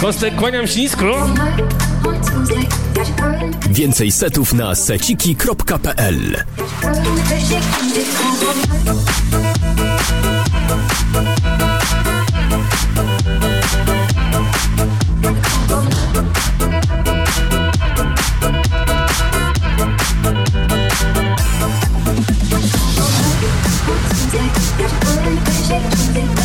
Kostek, kłaniam się nisko. Więcej setów na seciki.pl Thank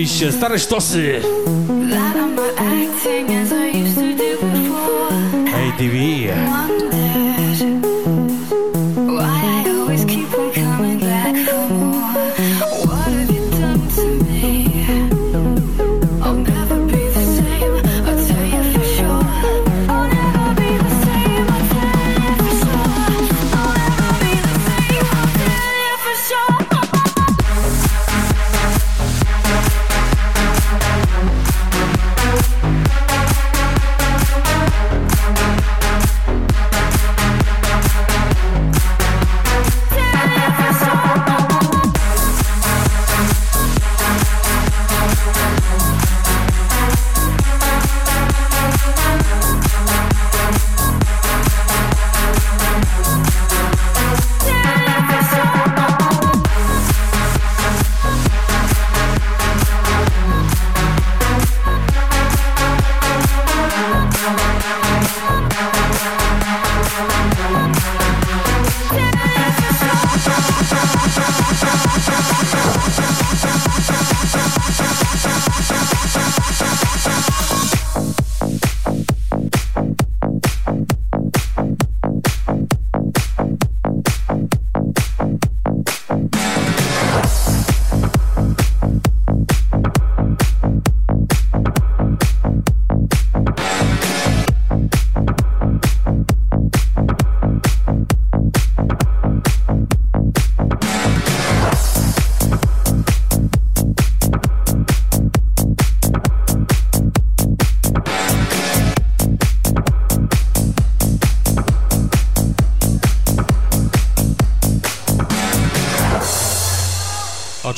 oczywiście, stare sztosy. ATV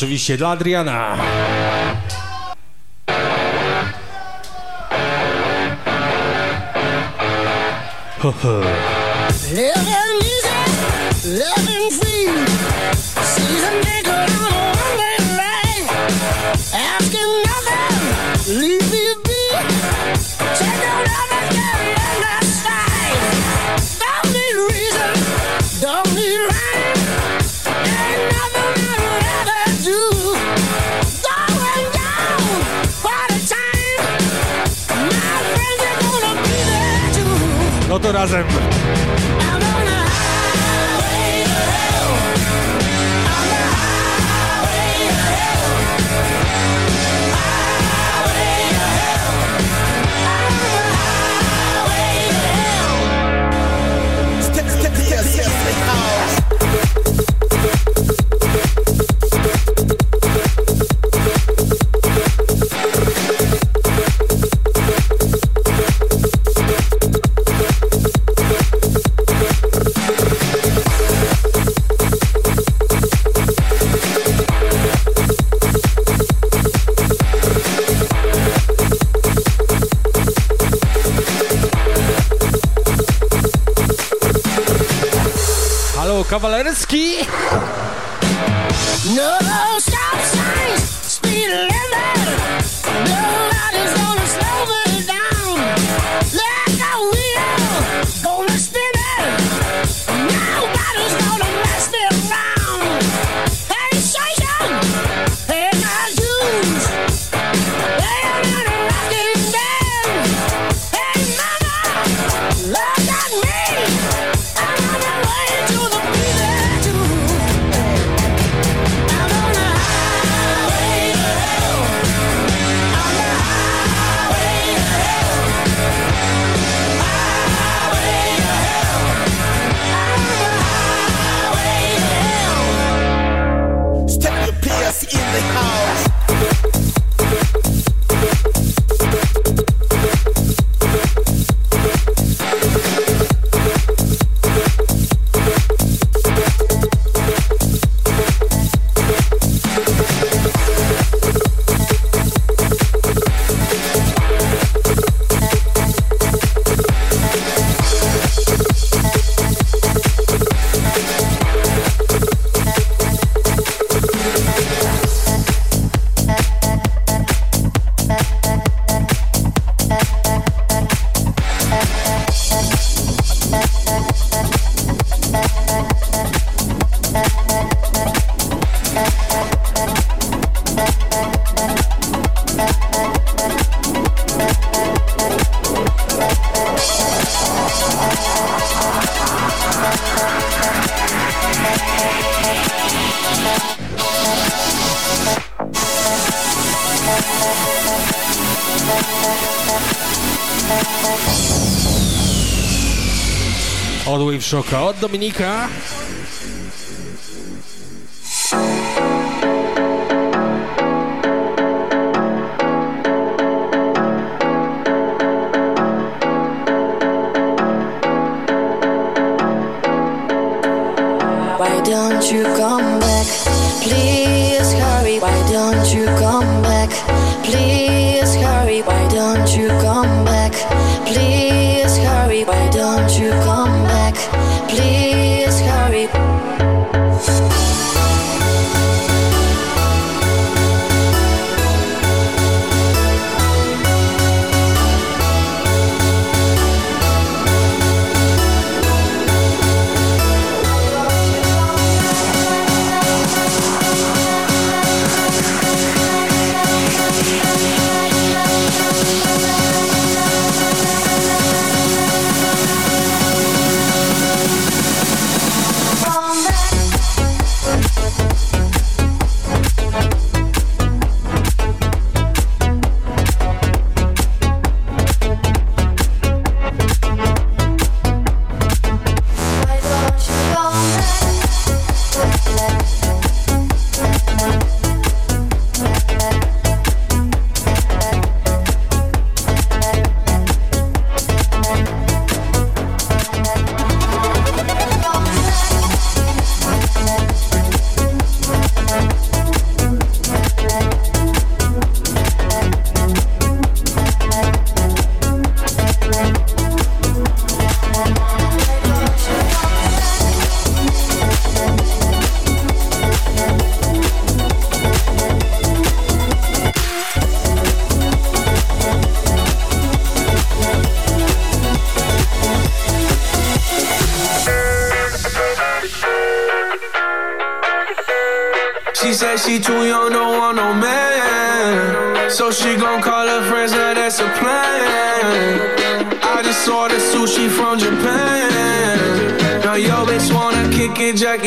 oczywiście dla Adriana. Ho, ho. No to razem. Zelensky. Chocou Dominica.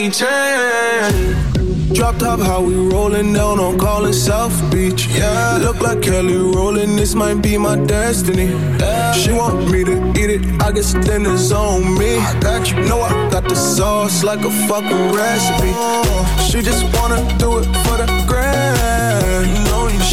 It, Jackie Chan. Drop top, how we rollin' down on Collins South Beach. Yeah, look like Kelly Rowland, this might be my destiny. She want me to eat it, I guess dinner's on me. I got you, know I got the sauce like a fucking recipe. She just wanna do it for the grand. You know.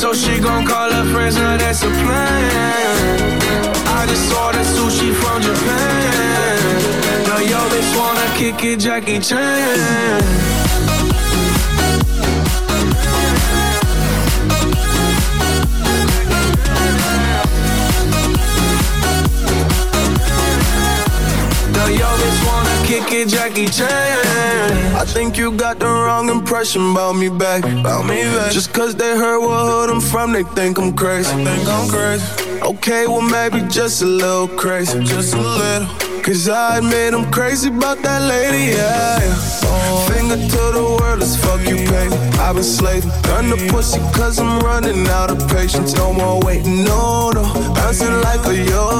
So she gon' call her friends, now that's a plan. I just ordered sushi from Japan. Now yo bitch wanna kick it, Jackie Chan. Kicking Jackie Chan. I think you got the wrong impression about me back. About me back. Just cause they heard what hood I'm from, they think I'm crazy. They think I'm crazy. Okay, well maybe just a little crazy. Just a little. Cause I admit I'm crazy about that lady, yeah. yeah. Finger to the world, as fuck you pay. I've been slaving, done the pussy cause I'm running out of patience. No more waiting, no, no. Bouncing like a yo yo. Living life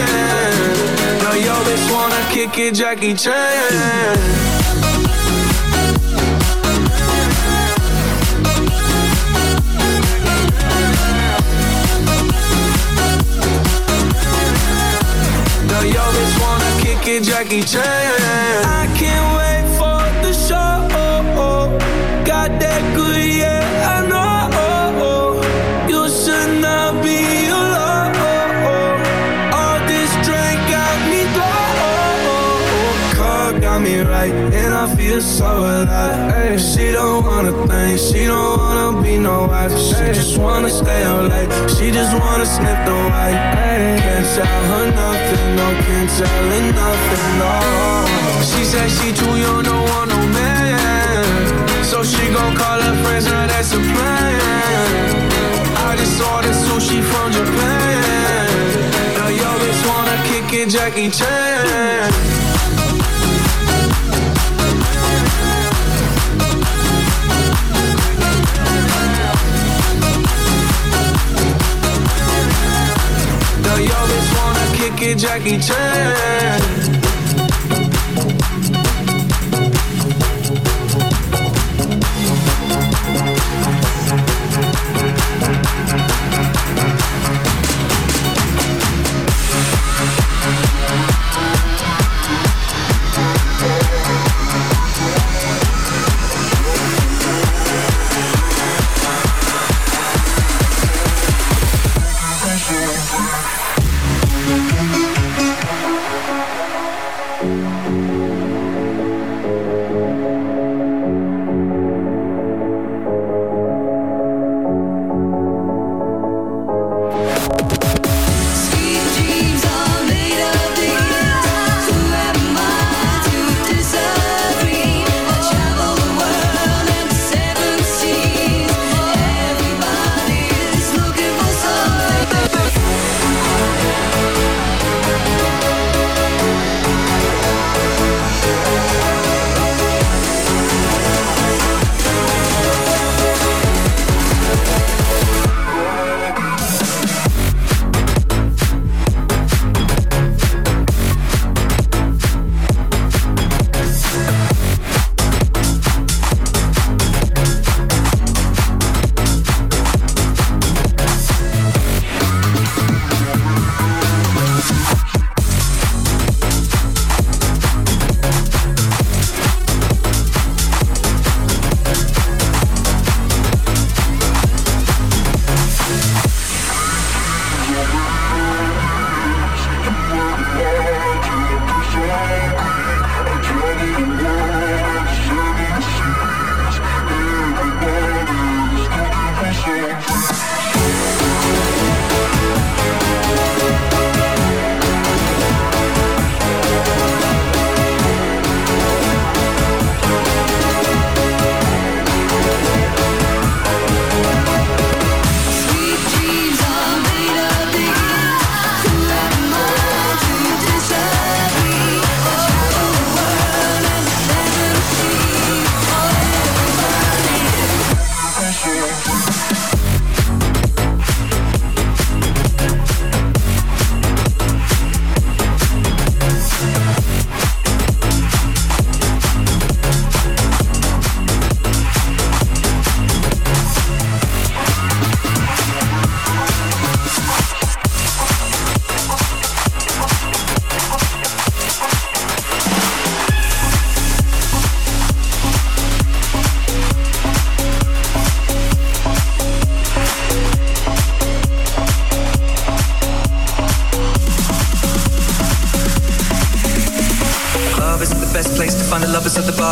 Now yo bitch wanna kick it, Jackie Chan. Jackie Chan. I can't wait for the show. Got that good, yeah, Right, and I feel so alive. She don't wanna think, she don't wanna be no wife. She just wanna stay up late. She just wanna sniff the white. Can't tell her nothing, no, can't tell her nothing, no. She said she too young, don't want no man. So she gon' call her friends, now that's a plan. I just ordered sushi from Japan. Now yo bitch wanna kick it, Jackie Chan. like a Jackie Chan. Thank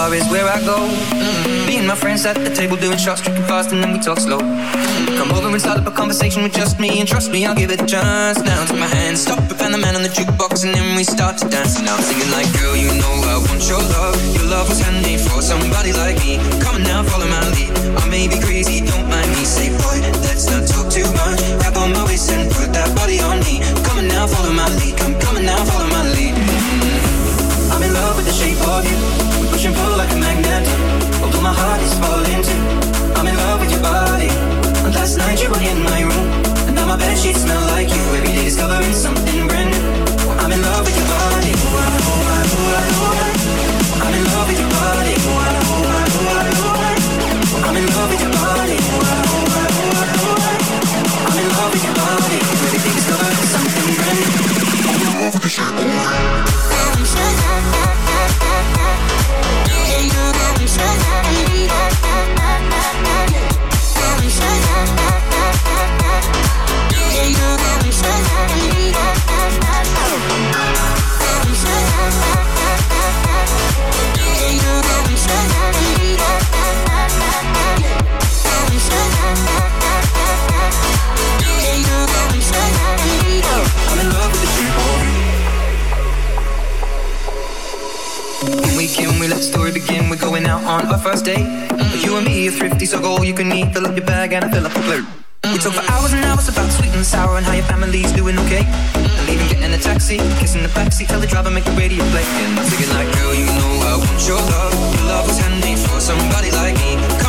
bar is where I go. Mm-hmm. Me and my friends at the table doing shots, drinking fast, and then we talk slow. Mm-hmm. Come over and start up a conversation with just me, and trust me, I'll give it a chance. Now take my hand, stop it, and the man on the jukebox, and then we start to dance. And I'm singing like, girl, you know I want your love. Your love was handmade for somebody like me. Come now, follow my lead. I may be crazy, don't mind me. Say, boy, let's not talk too much. Grab on my waist and put that body on me. Come now, follow my lead. Come, coming now, follow my lead. Mm-hmm. I'm in love with the shape of you. Heart is falling too. I'm in love with your body. And last night you were in my room. And now my bed sheets smell like you. Every day discovering something brand new. I'm in love with your body. I'm in love with your body. I'm in love with your body. I'm in love with your body. Every day discovering something brand new. I'm in love with your body. The story begin. We're going out on our first date. But You and me are thrifty, so go all you can eat. Fill up your bag and I fill up a plate. We mm. talk for hours and hours about sweet and sour and how your family's doing okay. Mm. And leaving, getting a taxi, kissing the backseat, tell the driver make the radio play. And I'm thinking like, girl, you know I want your love. Your love was handmade for somebody like me. Come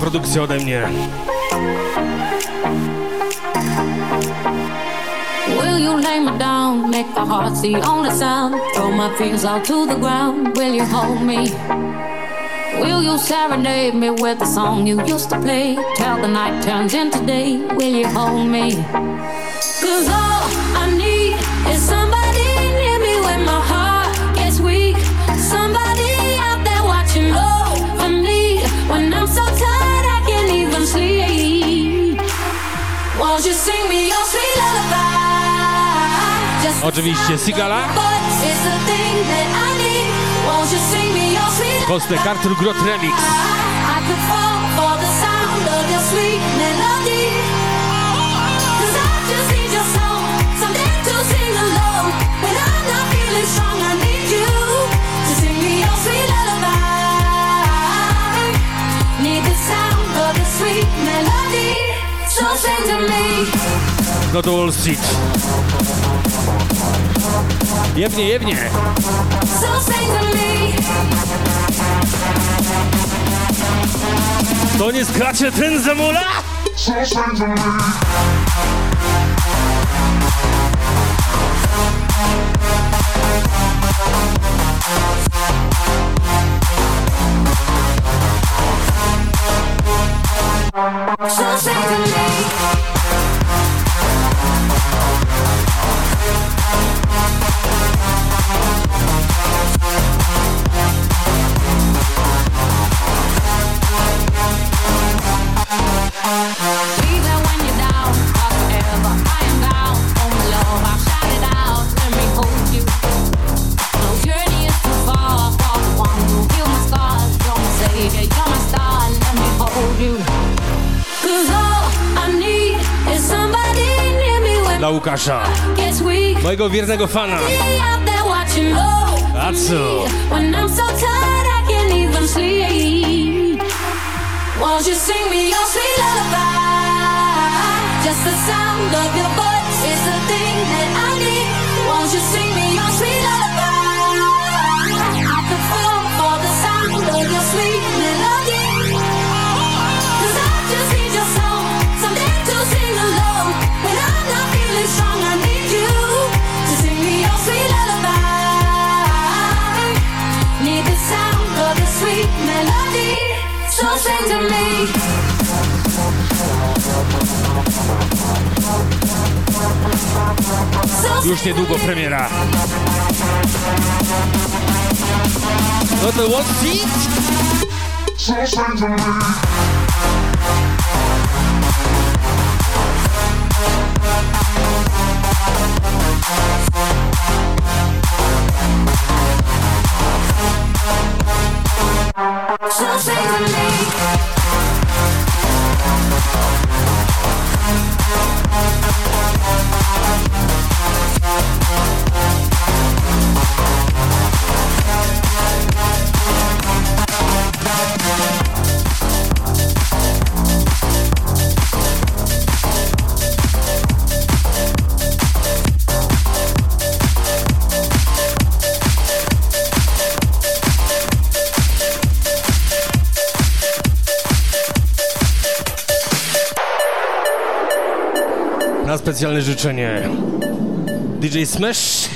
producción de mierda. Will you lay me down? Make my heart the only sound. Throw my fears out to the ground. Will you hold me? Will you serenade me with the song you used to play? Till the night turns into day. Will you hold me? Oczywiście Sigala. Kostek Artur Grot Remix. Go to Wall Street. Jewnie, jewnie. To nie skracie ten zemula? So sing me. So sing to me. Łukasza, mojego wiernego fana. A co? Won't you sing me your sweet lullaby? Just the sound of your voice is the thing that I need. Won't you sing me? Już niedługo premiera. Not the one feet? specjalne życzenie. DJ Smash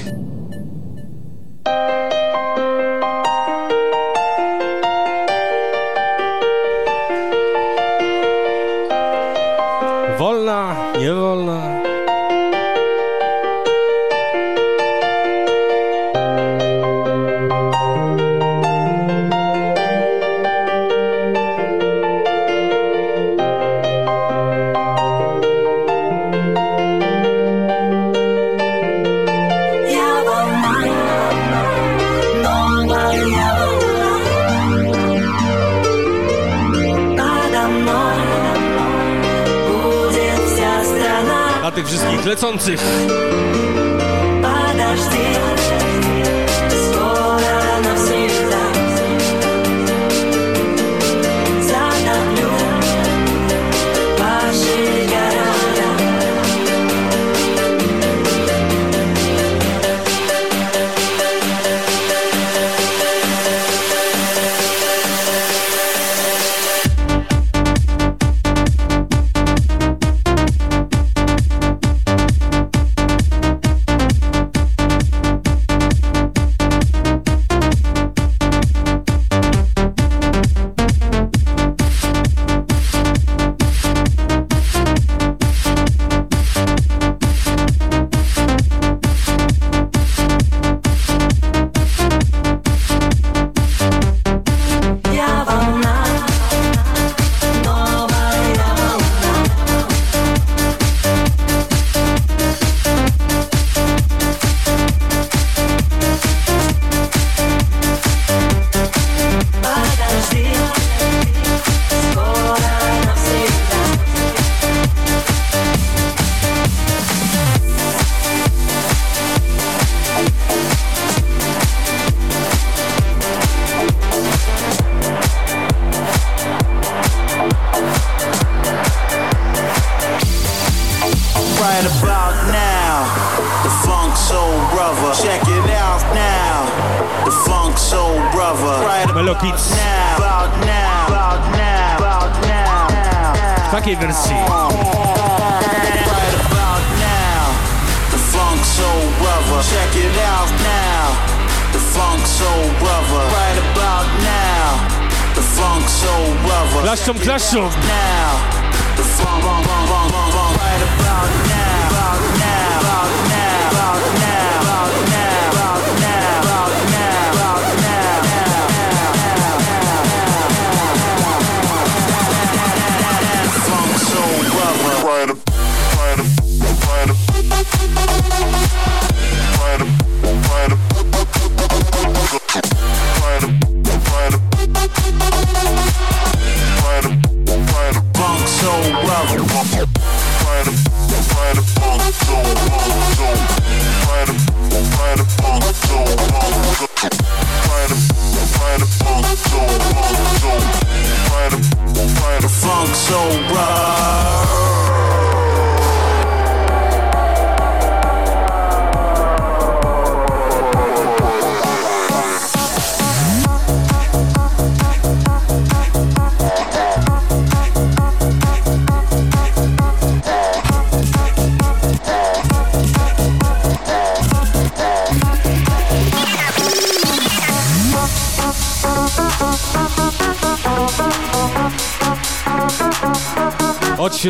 awesome.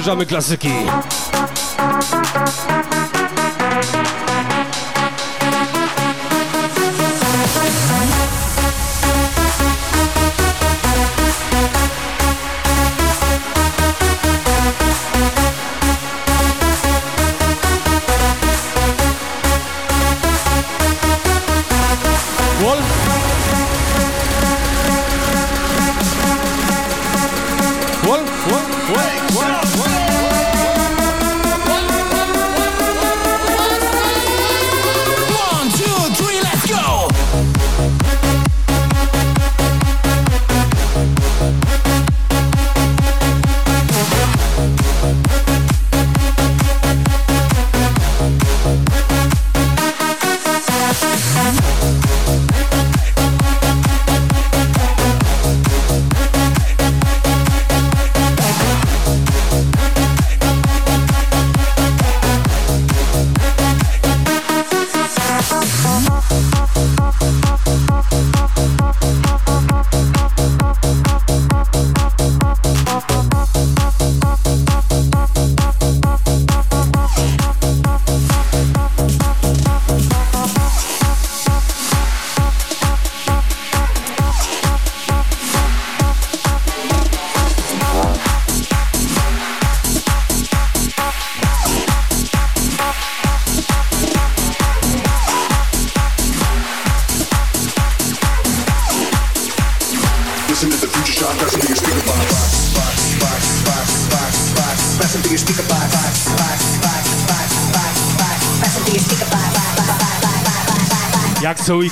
Odświeżamy klasyki.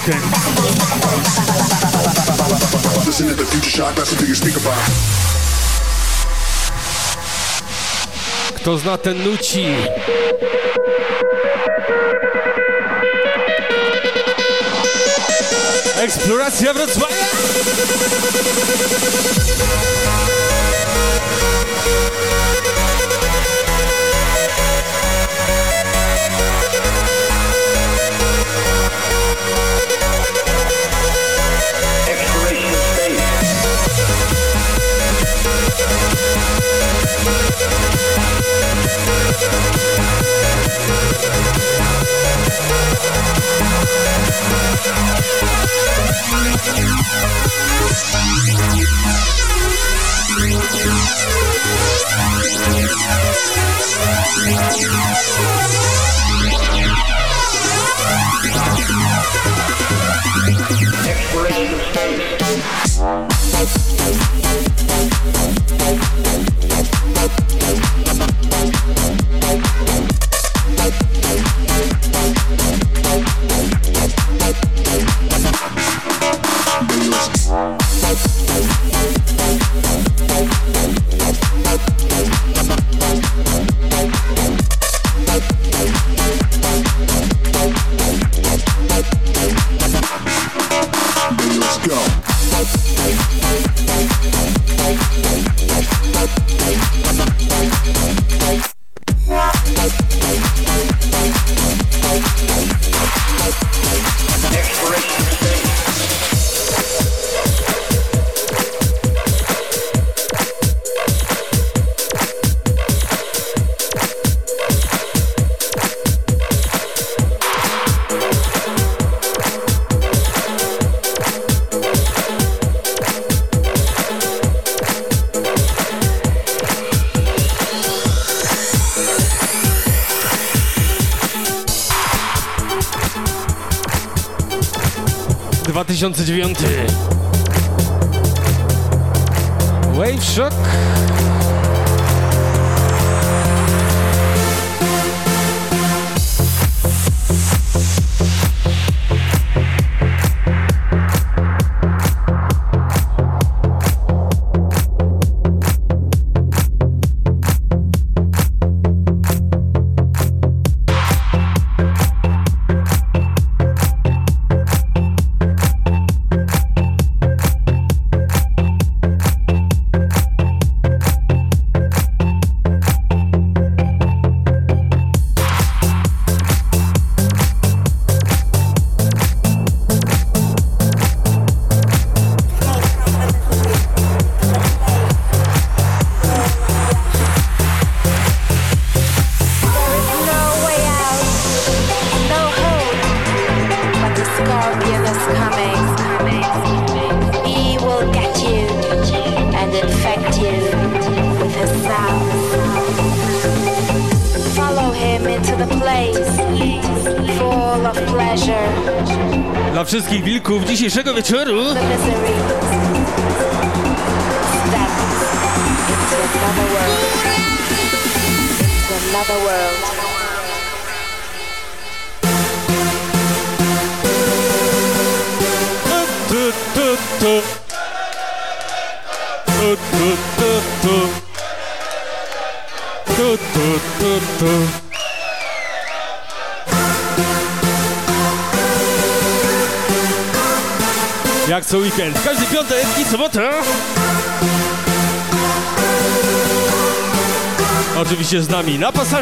weekend. Listen to the future shock, that's you speak about. Kto zna ten nuci? Eksploracja Wrocławia!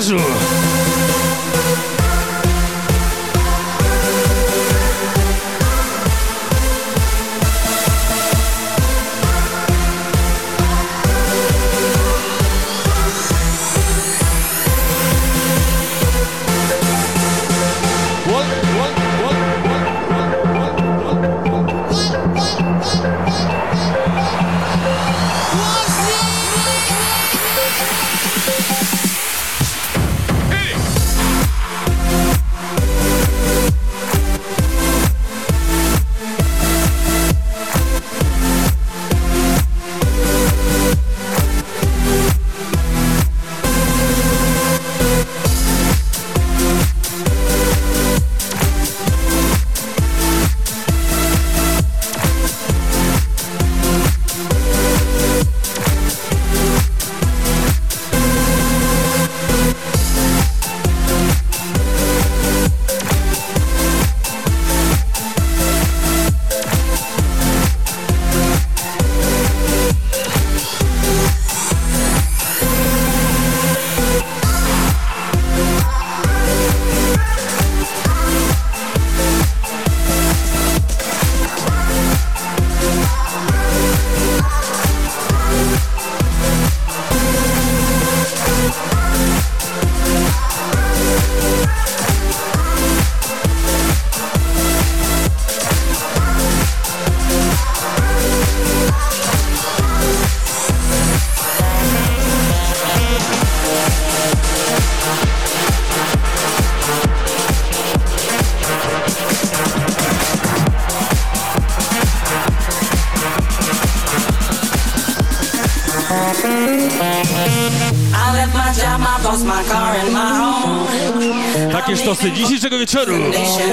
maravilhoso. Dzisiejszego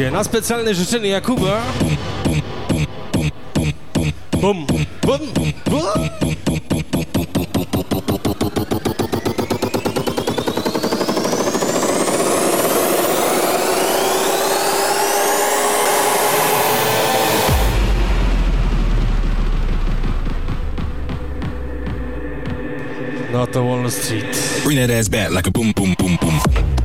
Oczywiście, na specjalne życzenie Jakuba. Bum, bum, bum, bum. No to Wall Street. Bring that ass back like a boom, boom, boom, boom.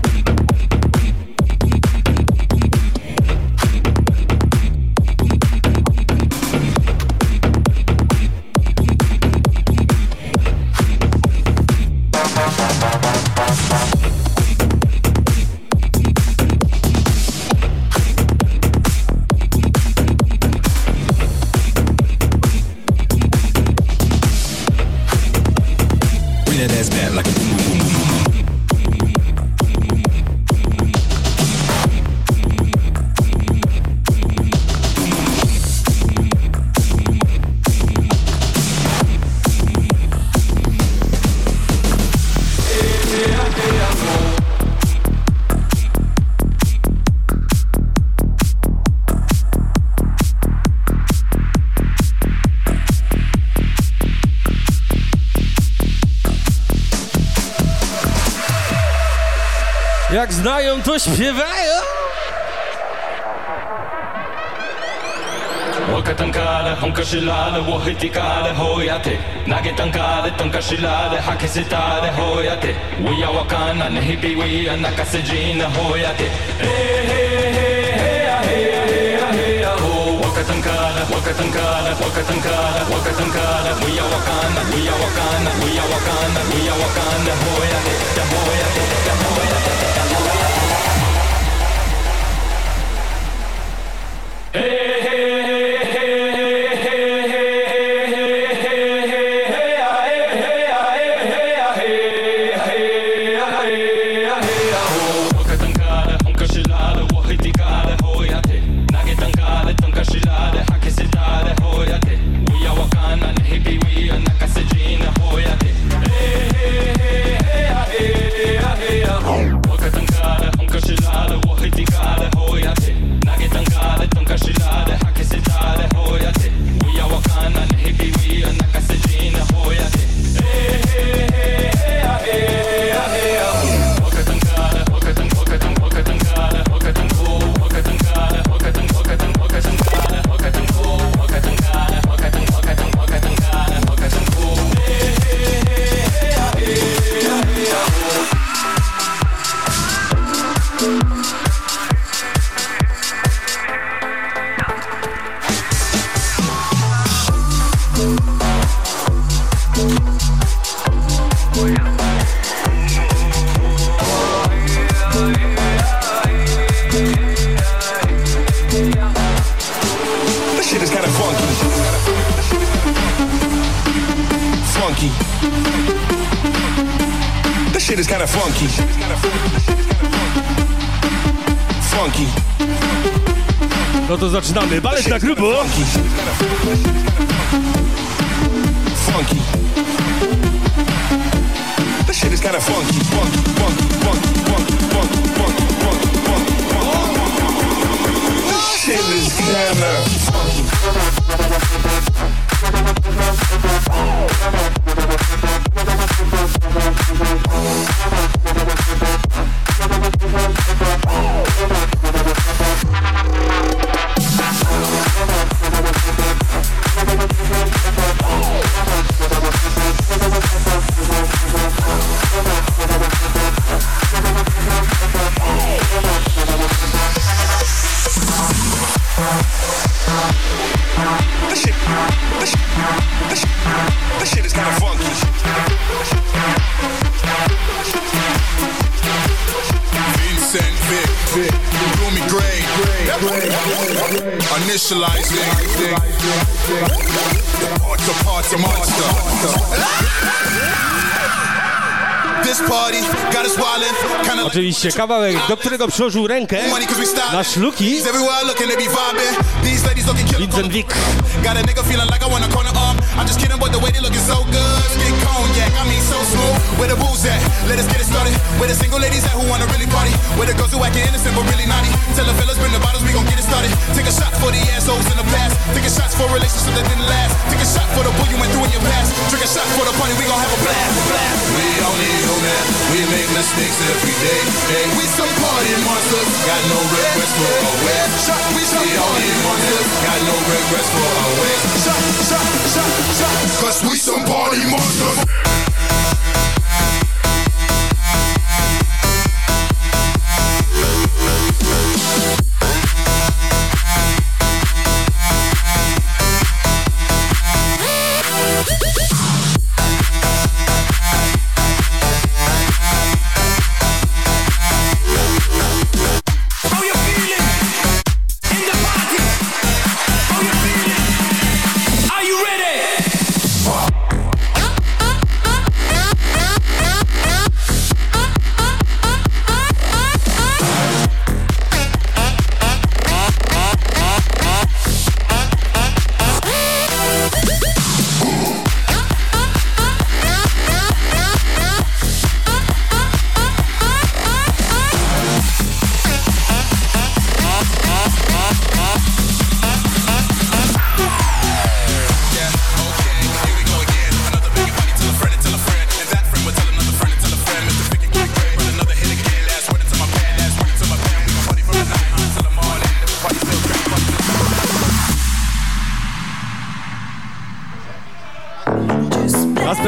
znają, to śpiewają. وكتنكاله هم كشلاله وهتكاله هوياتي ناجي تنكاله تنكشلاله حكي ستاله هوياتي ويا وكانا نهبي ويا نكسجين هوياتي هي هي هي هي هي هي هي هو وكتنكاله وكتنكاله Wakatankrada, Wakatankrada, we are Wakanda, we are Wakanda, we are Wakanda, we are Wakanda, Hoya, the Hoya, the Hoya, the Hey! dans mes bacs the fellas bring the bottles, we gon' get it started. Take a shot for the assholes in the past. Take a shots for relationships that didn't last. Take a shot for the bull you went through in your past. Drink a shot for the party, we gon' have a blast. blast. We only human, we make mistakes every day. Hey, We some party monsters. got no regrets for a way. Shot, we some We only party monsters. got no regrets for a way. Shot, shot, shot, shot. Cause we some party monsters.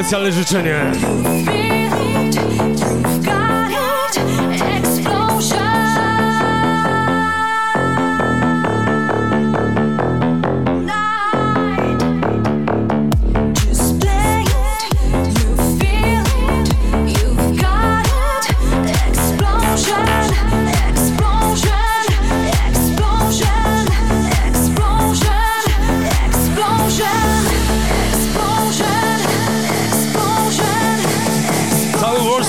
Specjalne życzenie.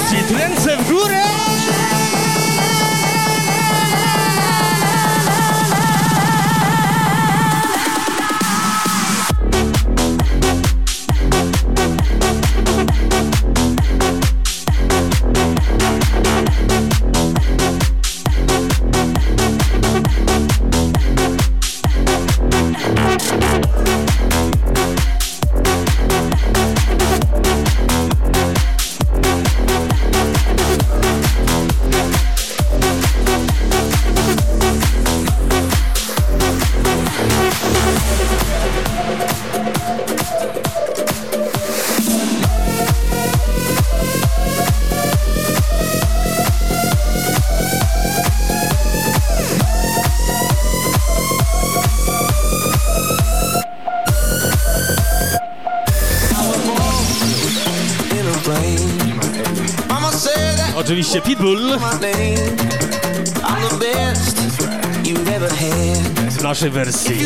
si had. w naszej wersji.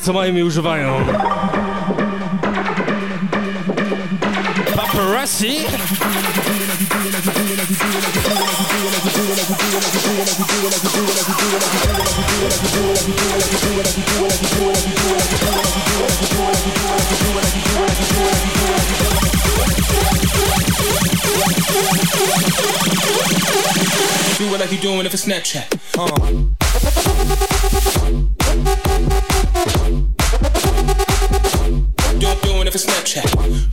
Tych, co mają i używają. Paparazzi? Do it like you're doing it for Snapchat. Uh. check.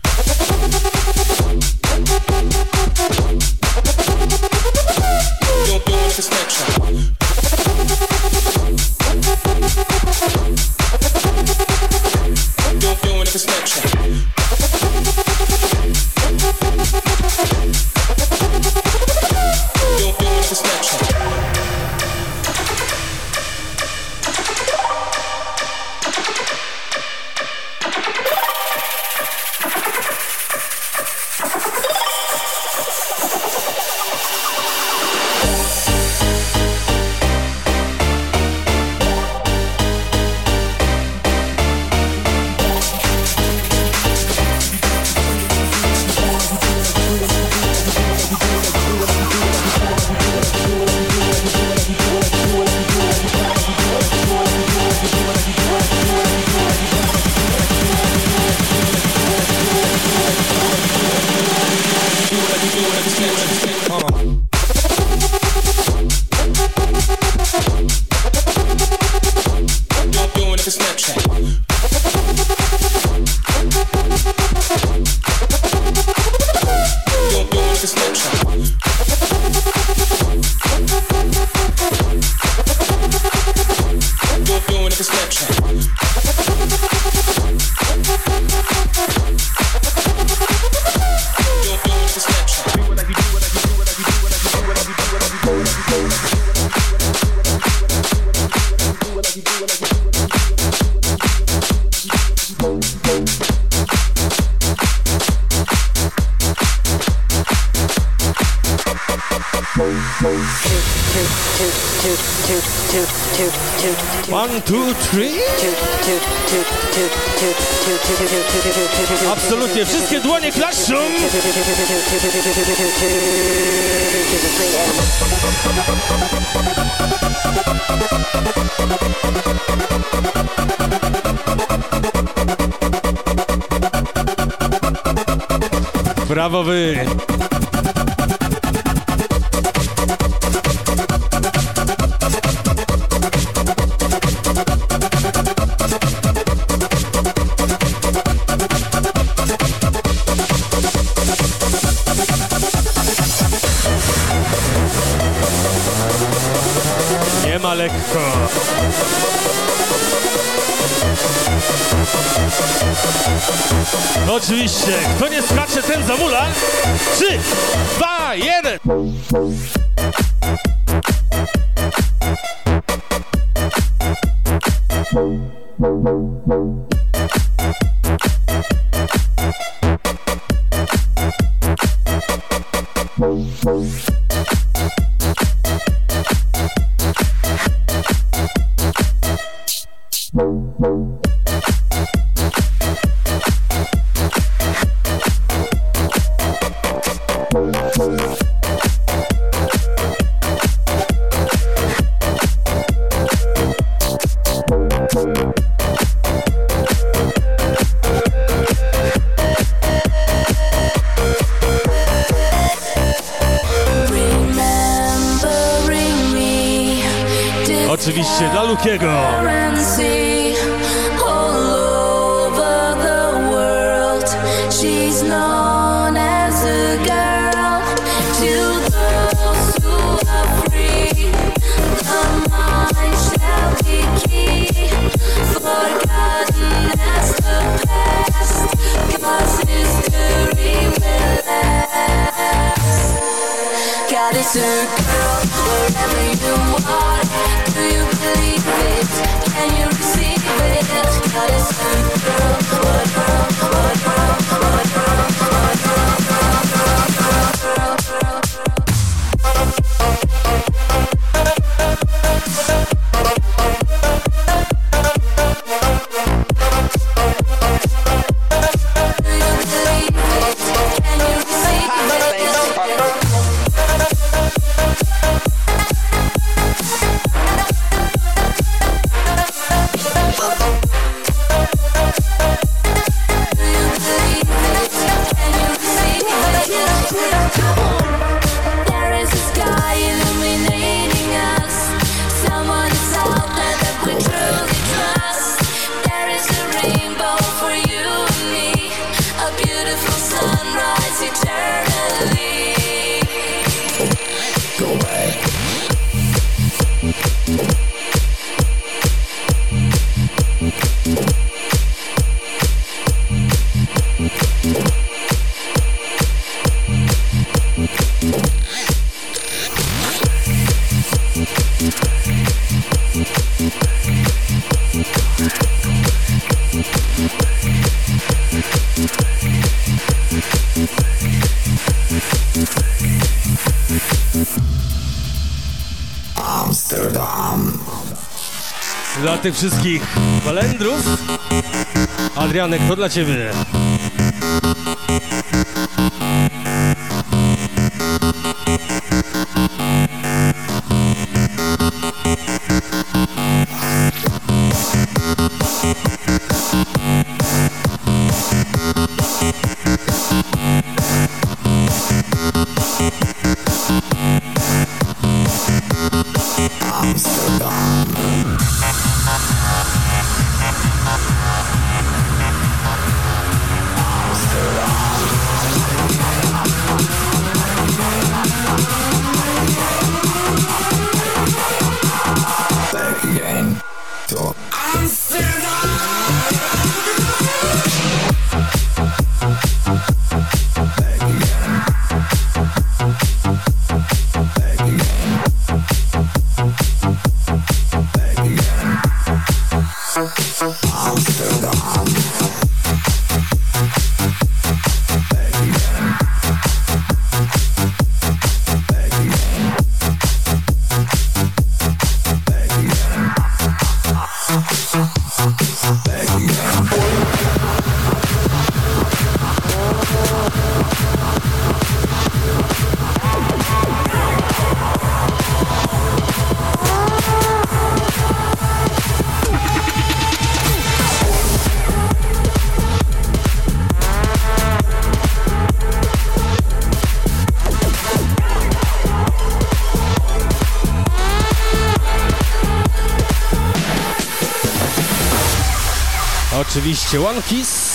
One, two, three. Absolutnie, wszystkie dłonie klaszczą. Brawo wy. Lekko. Oczywiście, kto nie skacze, ten zamula. Trzy, dwa, jeden. A girl wherever you are. Do you believe it? Can you receive it? Girl, what girl, what girl, what girl, tych wszystkich kolendrów. Adrianek, to dla Ciebie. oczywiście One Kiss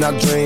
life, getting